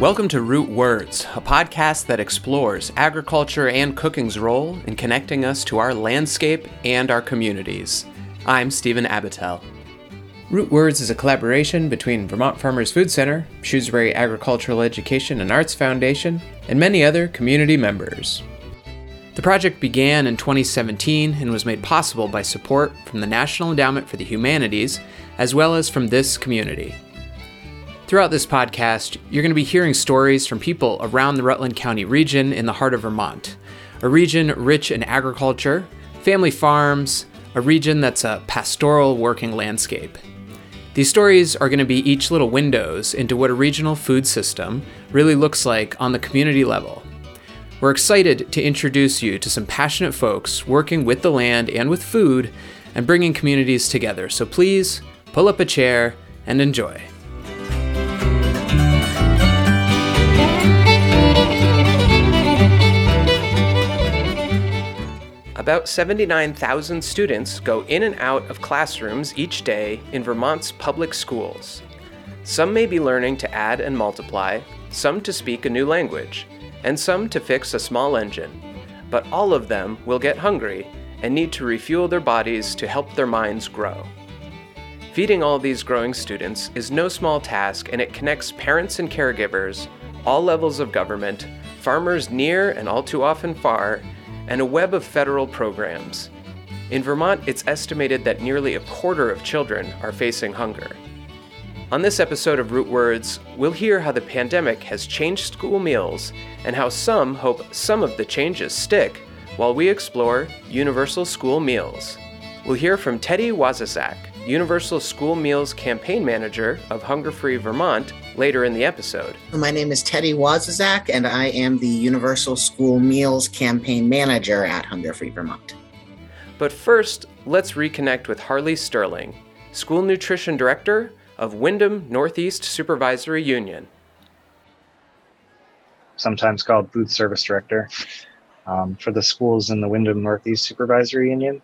Welcome to Root Words, a podcast that explores agriculture and cooking's role in connecting us to our landscape and our communities. I'm Stephen Abatiell. Root Words is a collaboration between Vermont Farmers Food Center, Shrewsbury Agricultural Education and Arts Foundation, and many other community members. The project began in 2017 and was made possible by support from the National Endowment for the Humanities, as well as from this community. Throughout this podcast, you're going to be hearing stories from people around the Rutland County region in the heart of Vermont, a region rich in agriculture, family farms, a region that's a pastoral working landscape. These stories are going to be each little windows into what a regional food system really looks like on the community level. We're excited to introduce you to some passionate folks working with the land and with food and bringing communities together. So please pull up a chair and enjoy. About 79,000 students go in and out of classrooms each day in Vermont's public schools. Some may be learning to add and multiply, some to speak a new language, and some to fix a small engine. But all of them will get hungry and need to refuel their bodies to help their minds grow. Feeding all these growing students is no small task and it connects parents and caregivers, all levels of government, farmers near and all too often far, and a web of federal programs. In Vermont, it's estimated that nearly a quarter of children are facing hunger. On this episode of Root Words, we'll hear how the pandemic has changed school meals and how some hope some of the changes stick while we explore Universal School Meals. We'll hear from Teddy Waszazak, Universal School Meals Campaign Manager of Hunger Free Vermont, later in the episode. My name is Teddy Waszazak, and I am the Universal School Meals Campaign Manager at Hunger Free Vermont. But first, let's reconnect with Harley Sterling, School Nutrition Director of Windham Northeast Supervisory Union. Sometimes called Food Service Director um, for the schools in the Windham Northeast Supervisory Union,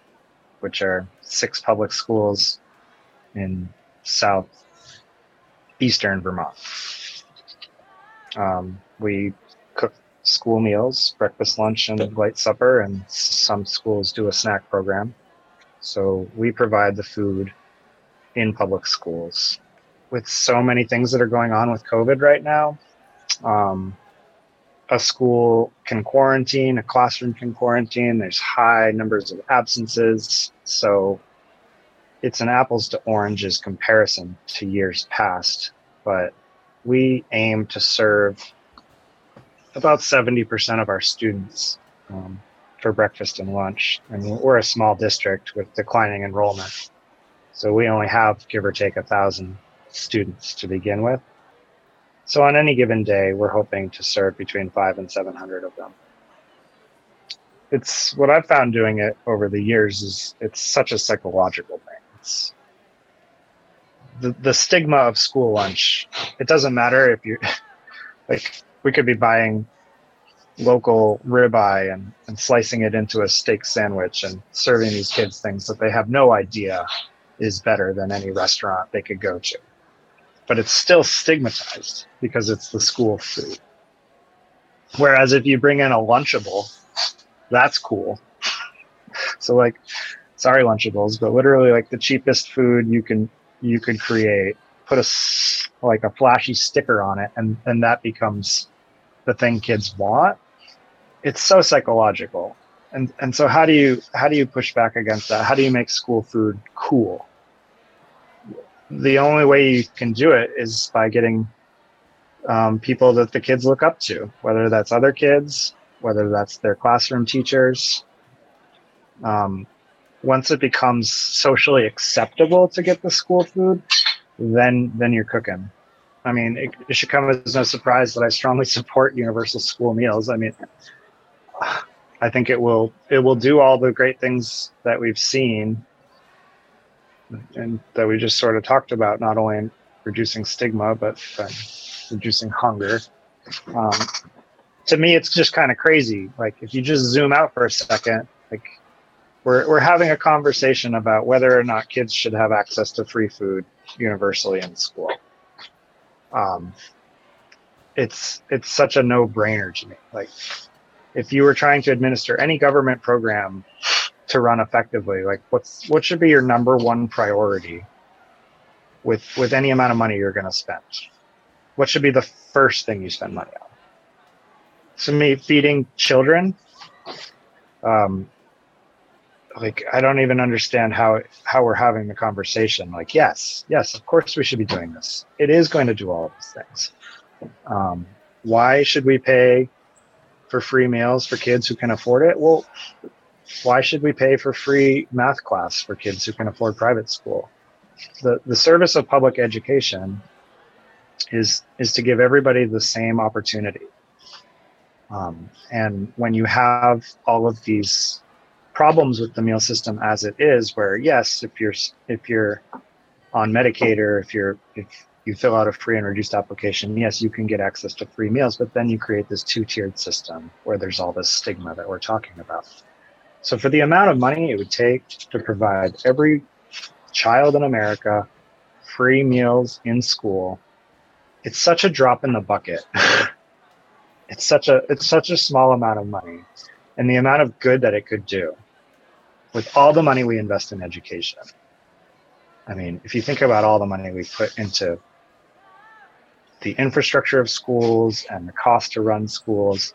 which are six public schools in south eastern Vermont. Um, we cook school meals, breakfast, lunch, and light supper, and some schools do a snack program. So we provide the food in public schools. With so many things that are going on with COVID right now, um, a school can quarantine, a classroom can quarantine. There's high numbers of absences. So it's an apples to oranges comparison to years past, but we aim to serve about 70% of our students um, for breakfast and lunch. And we're a small district with declining enrollment. So we only have, give or take, a thousand students to begin with. So on any given day, we're hoping to serve between five and 700 of them. It's what I've found doing it over the years is it's such a psychological thing it's the, the stigma of school lunch. It doesn't matter if you like we could be buying local ribeye and, and slicing it into a steak sandwich and serving these kids things that they have no idea is better than any restaurant they could go to. But it's still stigmatized because it's the school food. Whereas if you bring in a Lunchable, that's cool. so like sorry lunchables but literally like the cheapest food you can you could create. Put a like a flashy sticker on it and and that becomes the thing kids want. It's so psychological. And and so how do you how do you push back against that? How do you make school food cool? The only way you can do it is by getting um, people that the kids look up to whether that's other kids whether that's their classroom teachers. Um, once it becomes socially acceptable to get the school food, then then you're cooking. I mean, it, it, should come as no surprise that I strongly support universal school meals. I mean, I think it will it will do all the great things that we've seen and that we just sort of talked about, not only in reducing stigma but uh, reducing hunger. Um, to me, it's just kind of crazy. Like if you just zoom out for a second, like we're, we're having a conversation about whether or not kids should have access to free food universally in school. Um, it's it's such a no-brainer to me. Like if you were trying to administer any government program to run effectively, like what's what should be your number one priority with with any amount of money you're going to spend? What should be the first thing you spend money on? To me, feeding children um, like I don't even understand how how we're having the conversation. Like, yes, yes, of course we should be doing this. It is going to do all of these things. Um, why should we pay for free meals for kids who can afford it? Well, why should we pay for free math class for kids who can afford private school? The the service of public education is is to give everybody the same opportunity. Um, and when you have all of these problems with the meal system as it is where yes if you're if you're on medicaid or if you're if you fill out a free and reduced application yes you can get access to free meals but then you create this two-tiered system where there's all this stigma that we're talking about. So for the amount of money it would take to provide every child in america free meals in school it's such a drop in the bucket. It's such a it's such a small amount of money and the amount of good that it could do with all the money we invest in education. I mean, if you think about all the money we put into the infrastructure of schools and the cost to run schools,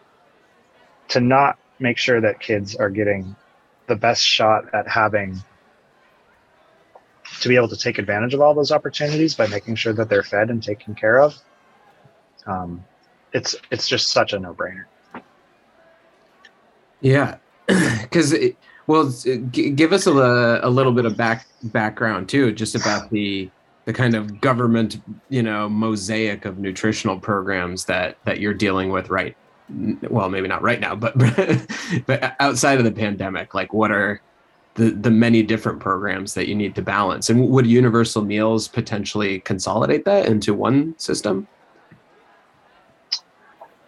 to not make sure that kids are getting the best shot at having to be able to take advantage of all those opportunities by making sure that they're fed and taken care of. Um, it's it's just such a no-brainer. Yeah, because well, g- give us a, a little bit of back background too, just about the the kind of government, you know, mosaic of nutritional programs that that you're dealing with right. Well, maybe not right now, but but outside of the pandemic, like what are the the many different programs that you need to balance, and would Universal Meals potentially consolidate that into one system?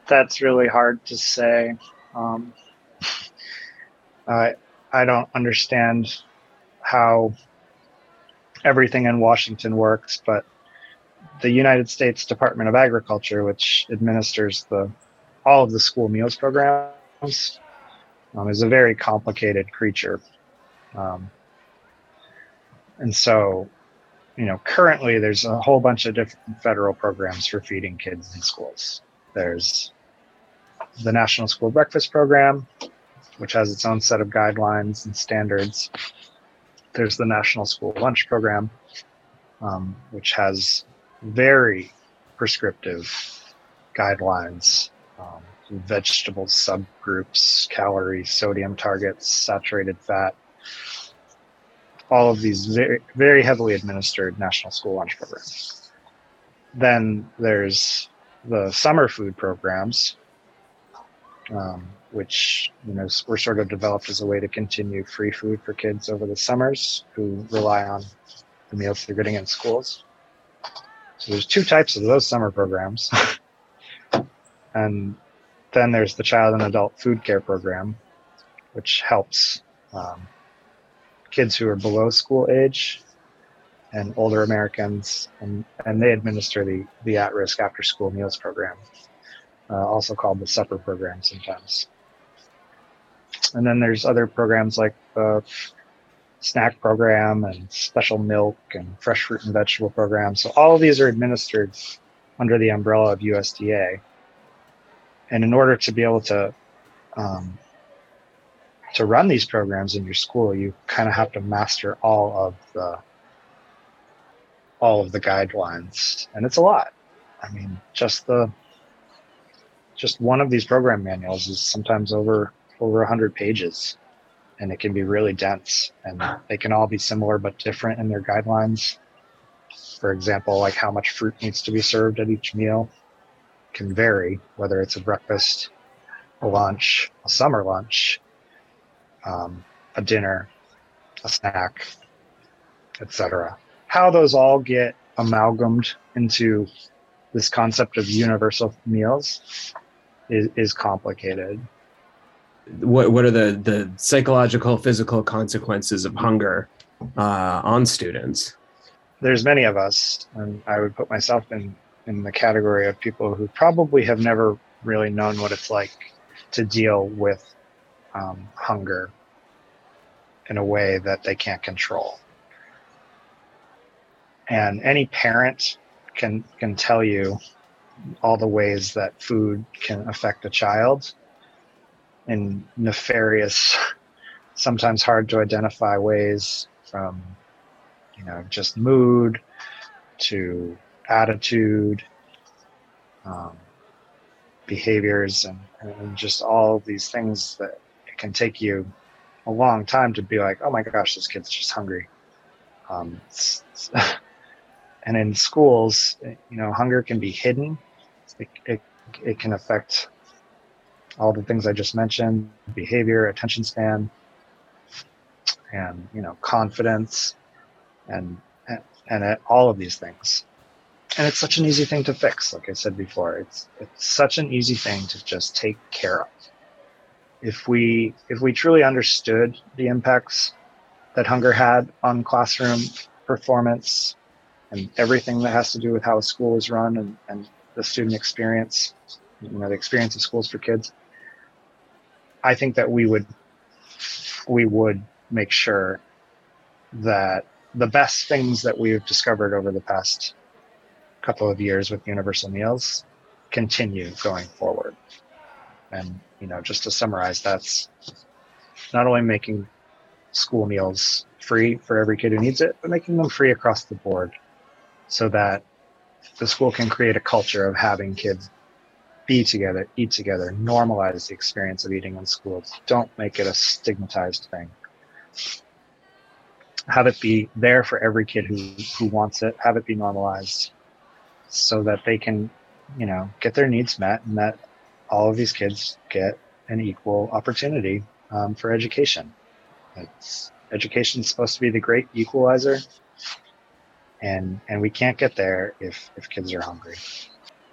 That's really hard to say. Um, I don't understand how everything in Washington works, but the United States Department of Agriculture, which administers the all of the school meals programs, um, is a very complicated creature. Um, and so, you know, currently there's a whole bunch of different federal programs for feeding kids in schools. There's the National School Breakfast Program, which has its own set of guidelines and standards. There's the National School Lunch Program, um, which has very prescriptive guidelines, um, vegetable subgroups, calories, sodium targets, saturated fat, all of these very, very heavily administered national school lunch programs. Then there's the summer food programs, um, which you know were sort of developed as a way to continue free food for kids over the summers who rely on the meals they're getting in schools. So there's two types of those summer programs. and then there's the child and adult food care program, which helps um, kids who are below school age and older Americans, and, and they administer the, the at risk after school meals program, uh, also called the supper program sometimes. And then there's other programs like the snack program and special milk and fresh fruit and vegetable program. So all of these are administered under the umbrella of USDA. And in order to be able to um, to run these programs in your school, you kind of have to master all of the all of the guidelines, and it's a lot. I mean, just the just one of these program manuals is sometimes over over 100 pages. And it can be really dense and they can all be similar but different in their guidelines. For example like how much fruit needs to be served at each meal can vary whether it's a breakfast a lunch a summer lunch um, a dinner a snack etc how those all get amalgamed into this concept of universal meals is, is complicated what what are the the psychological, physical consequences of hunger uh, on students? There's many of us, and I would put myself in in the category of people who probably have never really known what it's like to deal with um, hunger in a way that they can't control. And any parent can can tell you all the ways that food can affect a child in nefarious, sometimes hard to identify ways from you know just mood to attitude um, behaviors and, and just all these things that it can take you a long time to be like oh my gosh this kid's just hungry. Um, and in schools you know hunger can be hidden it, it, it can affect all the things i just mentioned behavior attention span and you know confidence and and, and all of these things. And it's such an easy thing to fix like i said before. It's it's such an easy thing to just take care of. If we if we truly understood the impacts that hunger had on classroom performance and everything that has to do with how a school is run and, and the student experience you know the experience of schools for kids i think that we would we would make sure that the best things that we've discovered over the past couple of years with universal meals continue going forward. And you know just to summarize that's not only making school meals free for every kid who needs it but making them free across the board so that the school can create a culture of having kids be together eat together normalize the experience of eating in school don't make it a stigmatized thing. Have it be there for every kid who who wants it. Have it be normalized so that they can you know get their needs met and that all of these kids get an equal opportunity um, for education. It's education is supposed to be the great equalizer and and we can't get there if if kids are hungry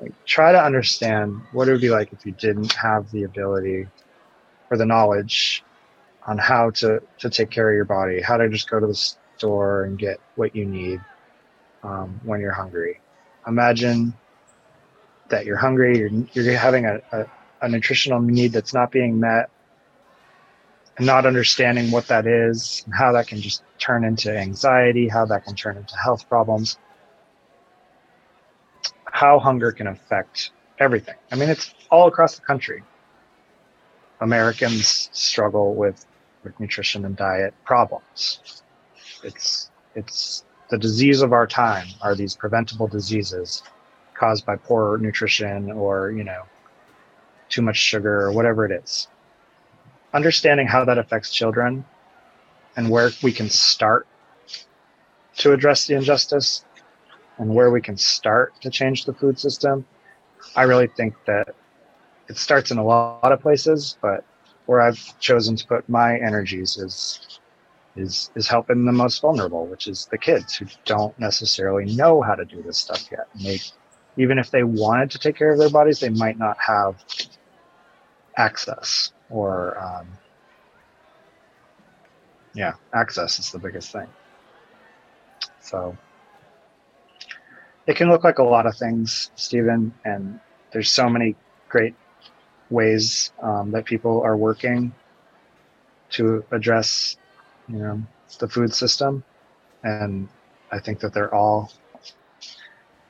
like, try to understand what it would be like if you didn't have the ability or the knowledge on how to to take care of your body, how to just go to the store and get what you need um, when you're hungry. Imagine that you're hungry, you're you're having a, a, a nutritional need that's not being met, and not understanding what that is, and how that can just turn into anxiety, how that can turn into health problems, how hunger can affect everything. I mean, it's all across the country. Americans struggle with with nutrition and diet problems. It's it's the disease of our time are these preventable diseases caused by poor nutrition or you know too much sugar or whatever it is. Understanding how that affects children and where we can start to address the injustice and where we can start to change the food system. I really think that it starts in a lot of places, but where I've chosen to put my energies is is is helping the most vulnerable, which is the kids who don't necessarily know how to do this stuff yet. And they, even if they wanted to take care of their bodies, they might not have access or um, yeah, access is the biggest thing. So it can look like a lot of things, Stephen, and there's so many great ways um, that people are working to address, you know, the food system, and I think that they're all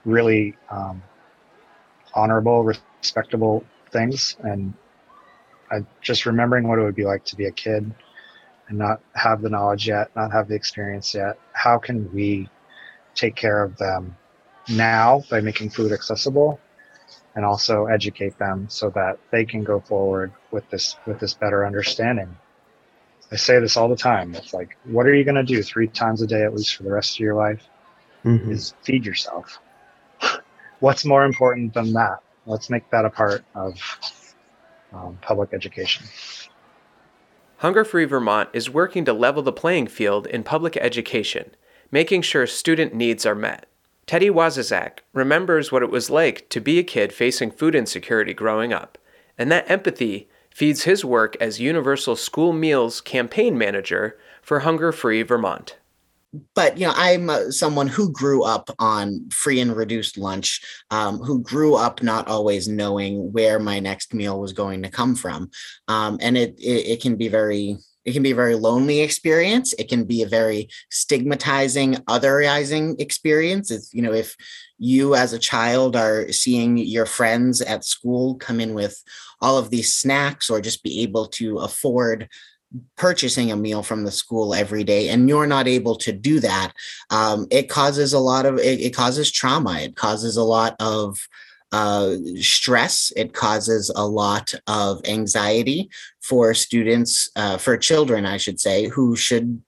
really um, honorable, respectable things. And I just remembering what it would be like to be a kid and not have the knowledge yet, not have the experience yet. How can we take care of them now by making food accessible and also educate them so that they can go forward with this with this better understanding. I say this all the time. It's like, what are you going to do three times a day at least for the rest of your life? Mm-hmm. Is feed yourself. What's more important than that? Let's make that a part of um, public education. Hunger Free Vermont is working to level the playing field in public education, making sure student needs are met. Teddy Waszazak remembers what it was like to be a kid facing food insecurity growing up, and that empathy feeds his work as Universal School Meals campaign manager for Hunger Free Vermont but you know i'm uh, someone who grew up on free and reduced lunch um, who grew up not always knowing where my next meal was going to come from. Um, and it, it, it can be very it can be a very lonely experience. It can be a very stigmatizing otherizing experience. It's you know if you as a child are seeing your friends at school come in with all of these snacks or just be able to afford purchasing a meal from the school every day and you're not able to do that um, it causes a lot of it, it, causes trauma it causes a lot of uh, stress it causes a lot of anxiety for students uh, for children i should say who should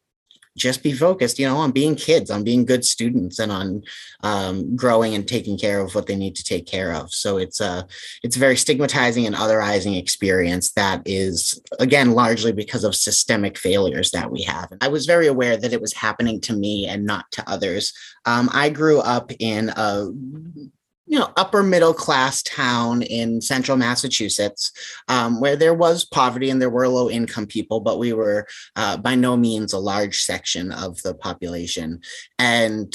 just be focused, you know, on being kids, on being good students, and on um, growing and taking care of what they need to take care of. So it's a it's a very stigmatizing and otherizing experience that is again largely because of systemic failures that we have. I was very aware that it was happening to me and not to others. Um, I grew up in a you know upper middle class town in central massachusetts um, where there was poverty and there were low income people but we were uh, by no means a large section of the population. And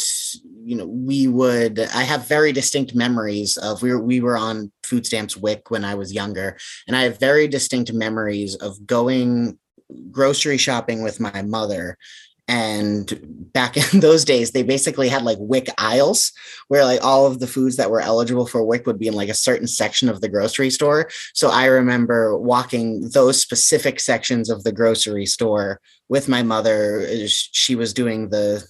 you know we would i have very distinct memories of we were, we were on food stamps wic when i was younger and i have very distinct memories of going grocery shopping with my mother and back in those days they basically had like wic aisles where like all of the foods that were eligible for wic would be in like a certain section of the grocery store. So i remember walking those specific sections of the grocery store with my mother uh, she was doing the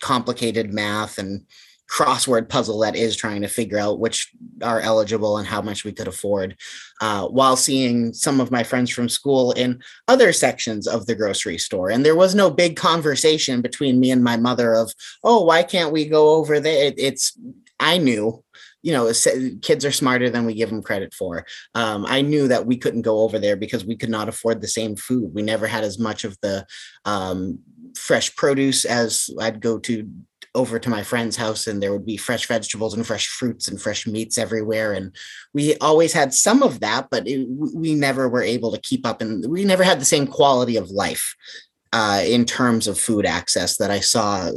complicated math and crossword puzzle that is trying to figure out which are eligible and how much we could afford uh, while seeing some of my friends from school in other sections of the grocery store. And there was no big conversation between me and my mother of oh why can't we go over there? It, it's i knew you know kids are smarter than we give them credit for. Um, i knew that we couldn't go over there because we could not afford the same food. We never had as much of the um, fresh produce as i'd go to over to my friend's house and there would be fresh vegetables and fresh fruits and fresh meats everywhere. And we always had some of that but it, we never were able to keep up and we never had the same quality of life uh, in terms of food access that i saw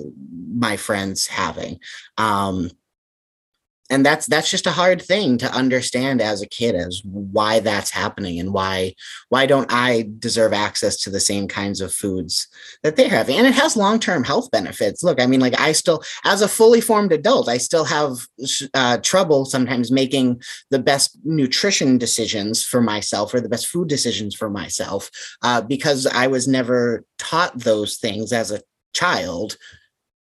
my friends having. Um, and that's that's just a hard thing to understand as a kid as why that's happening and why why don't i deserve access to the same kinds of foods that they're having and it has long-term health benefits. Look i mean like i still as a fully formed adult i still have uh, trouble sometimes making the best nutrition decisions for myself or the best food decisions for myself uh, because i was never taught those things as a child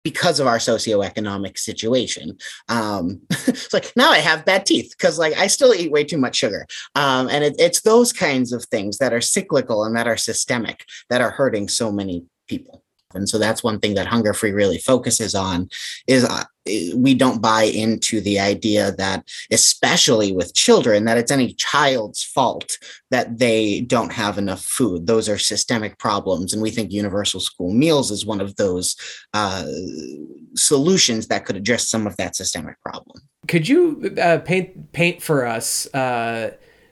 because of our socioeconomic situation. Um, it's like now I have bad teeth because like I still eat way too much sugar. Um, and it, it's those kinds of things that are cyclical and that are systemic that are hurting so many people and so that's one thing that hunger free really focuses on is uh, we don't buy into the idea that especially with children that it's any child's fault that they don't have enough food those are systemic problems and we think universal school meals is one of those uh, solutions that could address some of that systemic problem could you uh, paint paint for us uh,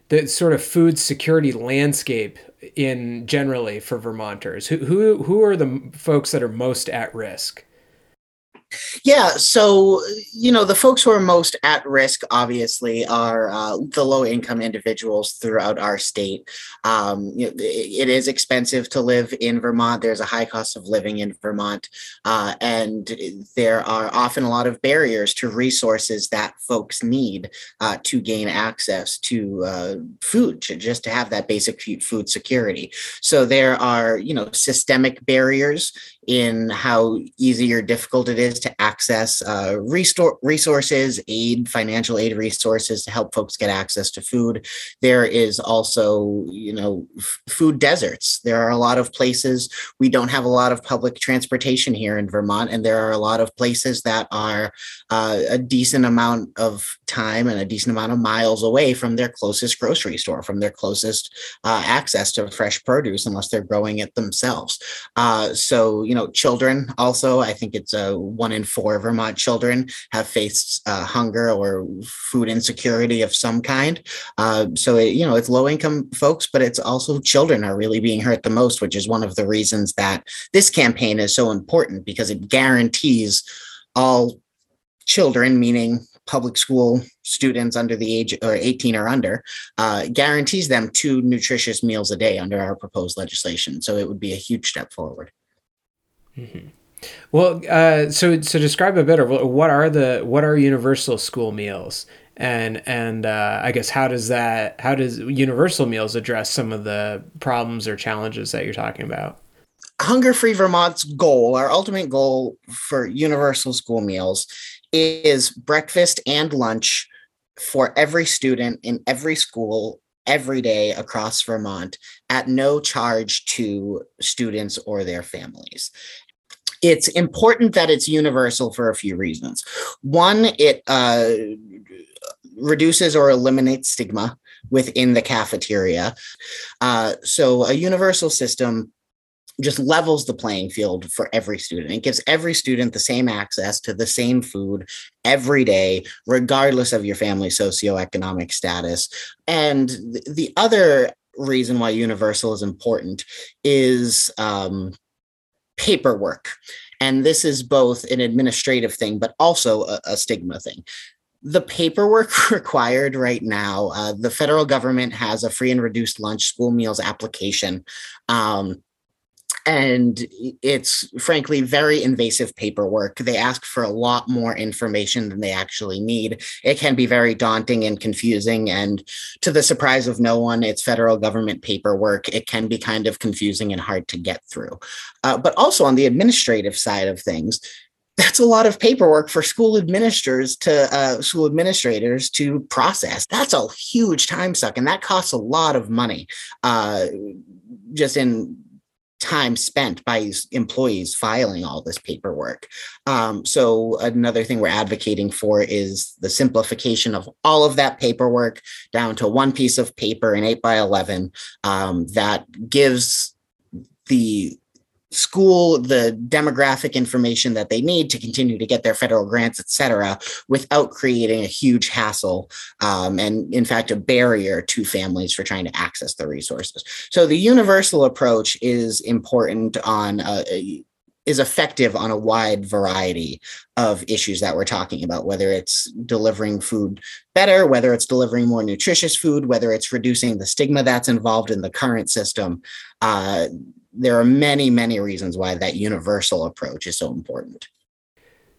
the sort of food security landscape in generally for Vermonters? Who who who are the folks that are most at risk? Yeah, so you know the folks who are most at risk, obviously, are uh, the low income individuals throughout our state. Um, you know, it is expensive to live in Vermont. There's a high cost of living in Vermont, uh, and there are often a lot of barriers to resources that folks need uh, to gain access to uh, food, just to have that basic food security. So there are you know systemic barriers in how easy or difficult it is to access uh, restore, resources, aid, financial aid resources to help folks get access to food. There is also, you know, f- food deserts. There are a lot of places we don't have a lot of public transportation here in Vermont, and there are a lot of places that are uh, a decent amount of time and a decent amount of miles away from their closest grocery store, from their closest uh, access to fresh produce, unless they're growing it themselves. Uh, so, you know, children also, I think it's a one one in four Vermont children have faced uh, hunger or food insecurity of some kind. Uh, so, it, you know, it's low income folks, but it's also children are really being hurt the most, which is one of the reasons that this campaign is so important because it guarantees all children, meaning public school students under the age or 18 or under uh, guarantees them two nutritious meals a day under our proposed legislation so it would be a huge step forward mm-hmm. Well uh, so so describe a bit of what are the what are universal school meals? And and uh, i guess how does that how does universal meals address some of the problems or challenges that you're talking about? Hunger free vermont's goal our ultimate goal for universal school meals is breakfast and lunch for every student in every school every day across Vermont at no charge to students or their families. It's important that it's universal for a few reasons. One, it uh, reduces or eliminates stigma within the cafeteria. Uh, so, a universal system just levels the playing field for every student. It gives every student the same access to the same food every day, regardless of your family socioeconomic status. And the other reason why universal is important is um, paperwork. And this is both an administrative thing, but also a, a stigma thing the paperwork required right now uh, the federal government has a free and reduced lunch school meals application um, and it's frankly very invasive paperwork. They ask for a lot more information than they actually need. It can be very daunting and confusing. And to the surprise of no one, it's federal government paperwork. It can be kind of confusing and hard to get through. Uh, but also on the administrative side of things, that's a lot of paperwork for school administrators to uh, school administrators to process. That's a huge time suck, and that costs a lot of money. Uh, just in time spent by employees filing all this paperwork. Um, so another thing we're advocating for is the simplification of all of that paperwork down to one piece of paper in 8 by 11 um, that gives the school the demographic information that they need to continue to get their federal grants, et cetera, without creating a huge hassle um, and, in fact, a barrier to families for trying to access the resources. So the universal approach is important on a is effective on a wide variety of issues that we're talking about, whether it's delivering food better, whether it's delivering more nutritious food, whether it's reducing the stigma that's involved in the current system. Uh, there are many, many reasons why that universal approach is so important.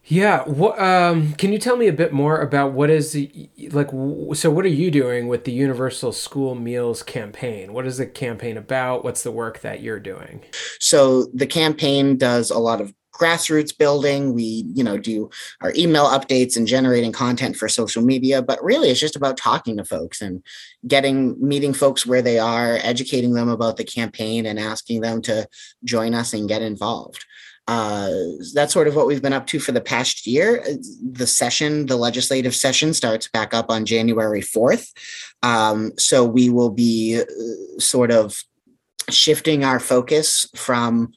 Yeah. What, um, can you tell me a bit more about what is the, like, so what are you doing with the Universal School Meals campaign? What is the campaign about? What's the work that you're doing? So the campaign does a lot of grassroots building. We, you know, do our email updates and generating content for social media, but really it's just about talking to folks and getting meeting folks where they are, educating them about the campaign and asking them to join us and get involved. Uh, that's sort of what we've been up to for the past year. The session, the legislative session starts back up on January 4th. Um, so we will be uh, sort of shifting our focus from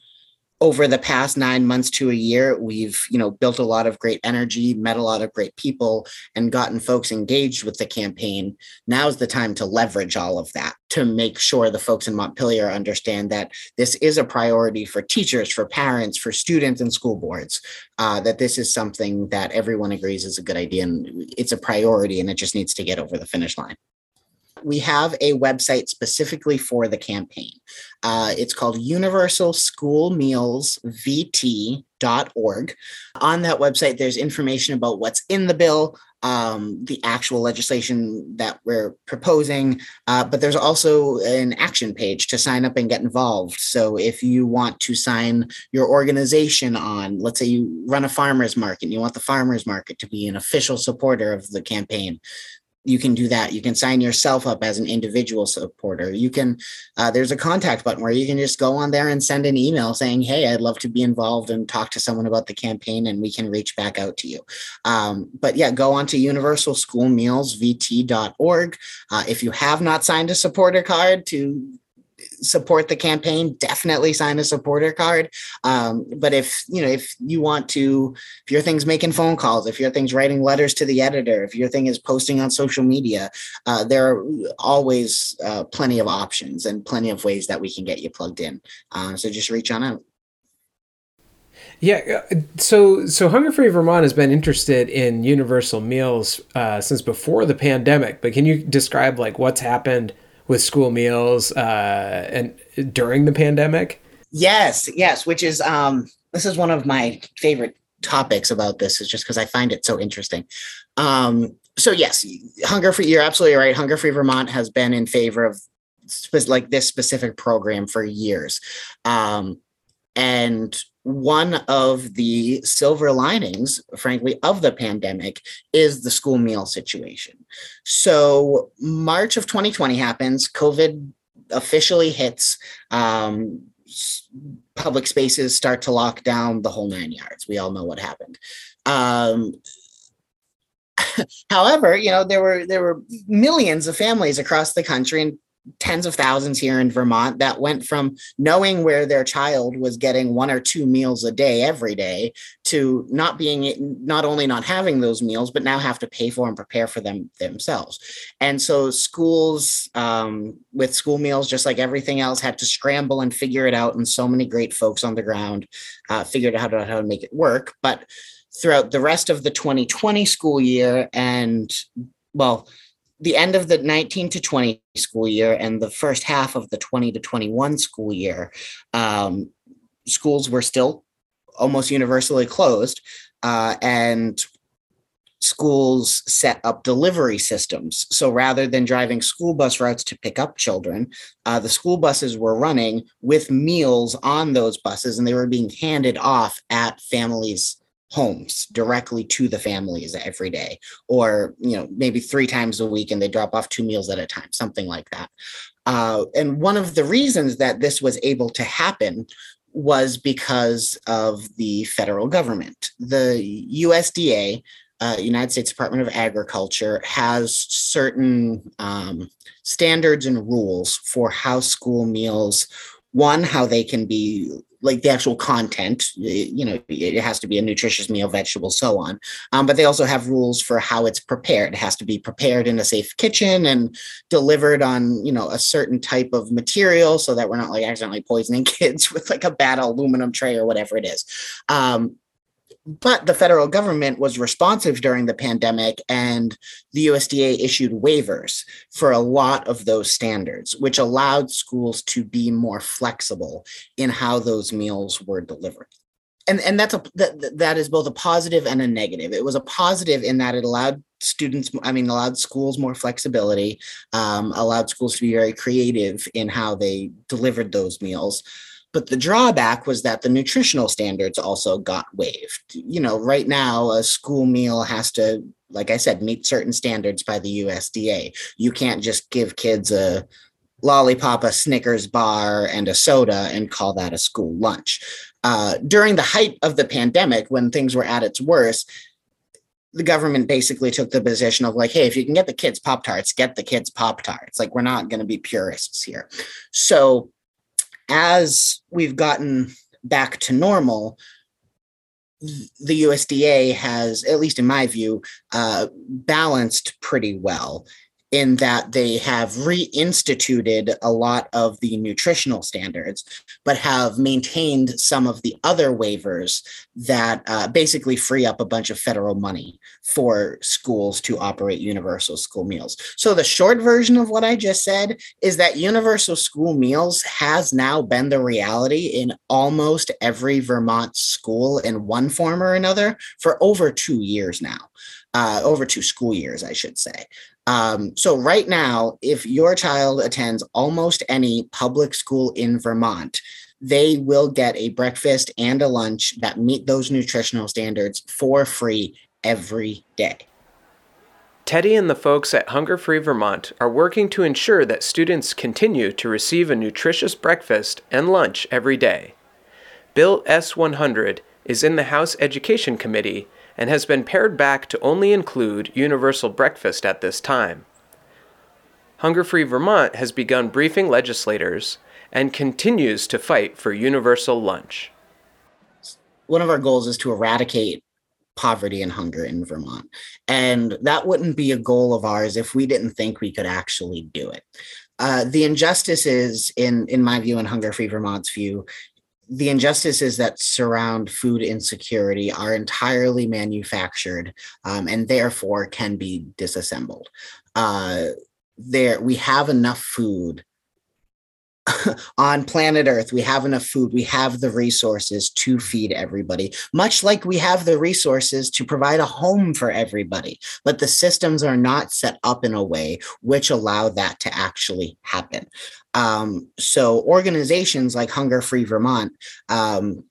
over the past nine months to a year, we've you know built a lot of great energy, met a lot of great people, and gotten folks engaged with the campaign. Now's the time to leverage all of that to make sure the folks in Montpelier understand that this is a priority for teachers, for parents, for students, and school boards. Uh, that this is something that everyone agrees is a good idea and it's a priority, and it just needs to get over the finish line we have a website specifically for the campaign. Uh, it's called universalschoolmealsvt.org. On that website, there's information about what's in the bill, um, the actual legislation that we're proposing, uh, but there's also an action page to sign up and get involved. So if you want to sign your organization on, let's say you run a farmer's market and you want the farmer's market to be an official supporter of the campaign, you can do that. You can sign yourself up as an individual supporter. You can, uh, there's a contact button where you can just go on there and send an email saying, Hey, I'd love to be involved and talk to someone about the campaign and we can reach back out to you. Um, but yeah, go on to universalschoolmealsvt.org. Uh, if you have not signed a supporter card to support the campaign, definitely sign a supporter card. Um, but if you know if you want to, if your thing's making phone calls, if your thing's writing letters to the editor, if your thing is posting on social media, uh, there are always uh, plenty of options and plenty of ways that we can get you plugged in. Uh, so just reach on out. Yeah, uh, so so Hunger Free Vermont has been interested in universal meals uh, since before the pandemic. But can you describe like what's happened with school meals uh, and during the pandemic? Yes, yes, which is um, this is one of my favorite topics about this is just because I find it so interesting. Um, so yes, Hunger Free, you're absolutely right. Hunger Free Vermont has been in favor of like this specific program for years. Um, and one of the silver linings, frankly, of the pandemic is the school meal situation. So, March of 2020 happens, COVID officially hits. Um, public spaces start to lock down the whole nine yards. We all know what happened. Um, however, you know there were there were millions of families across the country and tens of thousands here in Vermont that went from knowing where their child was getting one or two meals a day every day to not being not only not having those meals but now have to pay for and prepare for them themselves. And so schools um, with school meals just like everything else had to scramble and figure it out and so many great folks on the ground uh, figured out how to, how to make it work. But throughout the rest of the 2020 school year and well the end of the 19 to 20 school year and the first half of the 20 to 21 school year, um, schools were still almost universally closed. Uh, and schools set up delivery systems. So rather than driving school bus routes to pick up children, uh, the school buses were running with meals on those buses and they were being handed off at families' homes directly to the families every day or you know maybe three times a week and they drop off two meals at a time something like that. Uh, and one of the reasons that this was able to happen was because of the federal government. The usda uh, united states department of agriculture has certain um, standards and rules for how school meals one how they can be like the actual content you know it has to be a nutritious meal vegetable so on. Um, but they also have rules for how it's prepared. It has to be prepared in a safe kitchen and delivered on you know a certain type of material so that we're not like accidentally poisoning kids with like a bad aluminum tray or whatever it is. Um, but the federal government was responsive during the pandemic and the USDA issued waivers for a lot of those standards, which allowed schools to be more flexible in how those meals were delivered. And, and that's a that, that is both a positive and a negative. It was a positive in that it allowed students, I mean, allowed schools more flexibility, um, allowed schools to be very creative in how they delivered those meals. But the drawback was that the nutritional standards also got waived. You know, right now, a school meal has to, like I said, meet certain standards by the USDA. You can't just give kids a lollipop, a Snickers bar, and a soda and call that a school lunch. Uh, during the height of the pandemic, when things were at its worst, the government basically took the position of like, hey, if you can get the kids Pop Tarts, get the kids Pop Tarts. Like, we're not going to be purists here. So, as we've gotten back to normal, the USDA has, at least in my view, uh, balanced pretty well in that they have reinstituted a lot of the nutritional standards, but have maintained some of the other waivers that uh, basically free up a bunch of federal money for schools to operate universal school meals. So, the short version of what I just said is that universal school meals has now been the reality in almost every Vermont school in one form or another for over two years now. Uh, over two school years, I should say. Um, so right now, if your child attends almost any public school in Vermont, they will get a breakfast and a lunch that meet those nutritional standards for free every day. Teddy and the folks at Hunger Free Vermont are working to ensure that students continue to receive a nutritious breakfast and lunch every day. Bill S 100 is in the House Education Committee and has been pared back to only include universal breakfast at this time. Hunger Free Vermont has begun briefing legislators and continues to fight for universal lunch. One of our goals is to eradicate poverty and hunger in Vermont. And that wouldn't be a goal of ours if we didn't think we could actually do it. Uh, the injustices, in in my view, and Hunger Free Vermont's view, the injustices that surround food insecurity are entirely manufactured um, and therefore can be disassembled. Uh, there, we have enough food on planet Earth, we have enough food, we have the resources to feed everybody, much like we have the resources to provide a home for everybody. But the systems are not set up in a way which allow that to actually happen. Um, so, organizations like Hunger Free Vermont, um,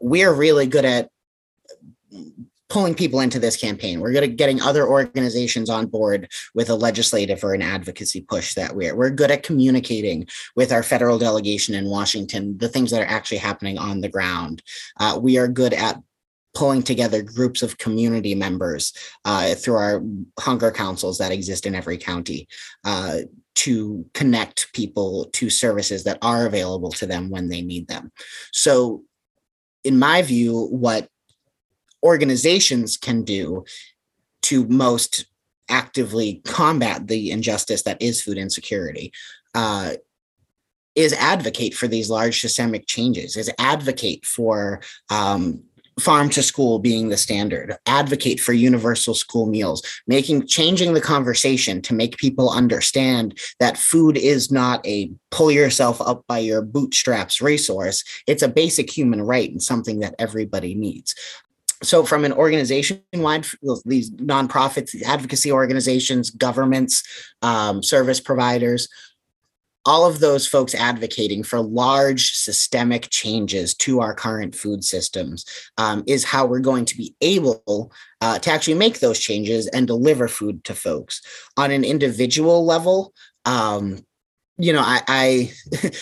we're really good at pulling people into this campaign. We're good at getting other organizations on board with a legislative or an advocacy push that we're we're good at communicating with our federal delegation in Washington the things that are actually happening on the ground. Uh, we are good at pulling together groups of community members uh, through our hunger councils that exist in every county uh, to connect people to services that are available to them when they need them. So, in my view, what organizations can do to most actively combat the injustice that is food insecurity uh, is advocate for these large systemic changes is advocate for um, farm to school being the standard advocate for universal school meals making changing the conversation to make people understand that food is not a pull yourself up by your bootstraps resource it's a basic human right and something that everybody needs. So from an organization wide these nonprofits advocacy organizations governments um, service providers all of those folks advocating for large systemic changes to our current food systems um, is how we're going to be able uh, to actually make those changes and deliver food to folks. On an individual level um, you know, I I,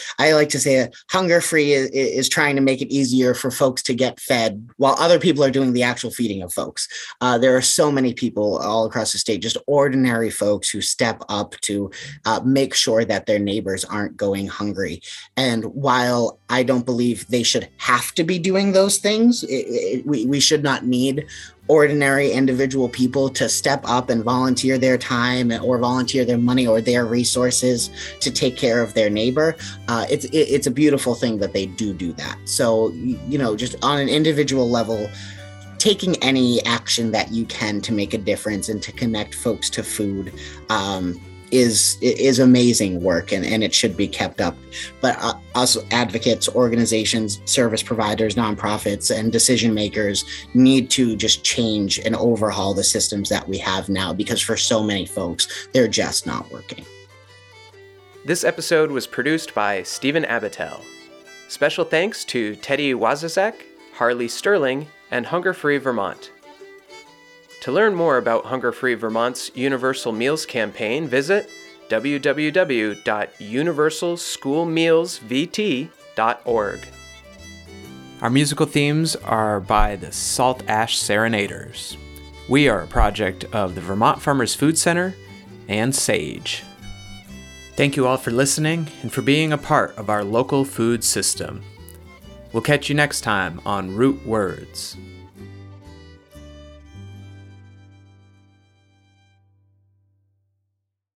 I like to say hunger free is, is, trying to make it easier for folks to get fed while other people are doing the actual feeding of folks. Uh, there are so many people all across the state, just ordinary folks who step up to uh, make sure that their neighbors aren't going hungry. And while I don't believe they should have to be doing those things, it, it, we, we should not need ordinary individual people to step up and volunteer their time or volunteer their money or their resources to take care of their neighbor. Uh, it's it, it's a beautiful thing that they do do that. So you know, just on an individual level, taking any action that you can to make a difference and to connect folks to food. Um, is is amazing work and, and it should be kept up. But uh, us advocates, organizations, service providers, nonprofits, and decision makers need to just change and overhaul the systems that we have now because for so many folks, they're just not working. This episode was produced by Stephen Abatiell. Special thanks to Teddy Waszazak, Harley Sterling, and Hunger Free Vermont. To learn more about Hunger Free Vermont's Universal Meals campaign, visit www.universalschoolmealsvt.org. Our musical themes are by the Salt Ash Serenaders. We are a project of the Vermont Farmers Food Center and SAGE. Thank you all for listening and for being a part of our local food system. We'll catch you next time on Root Words.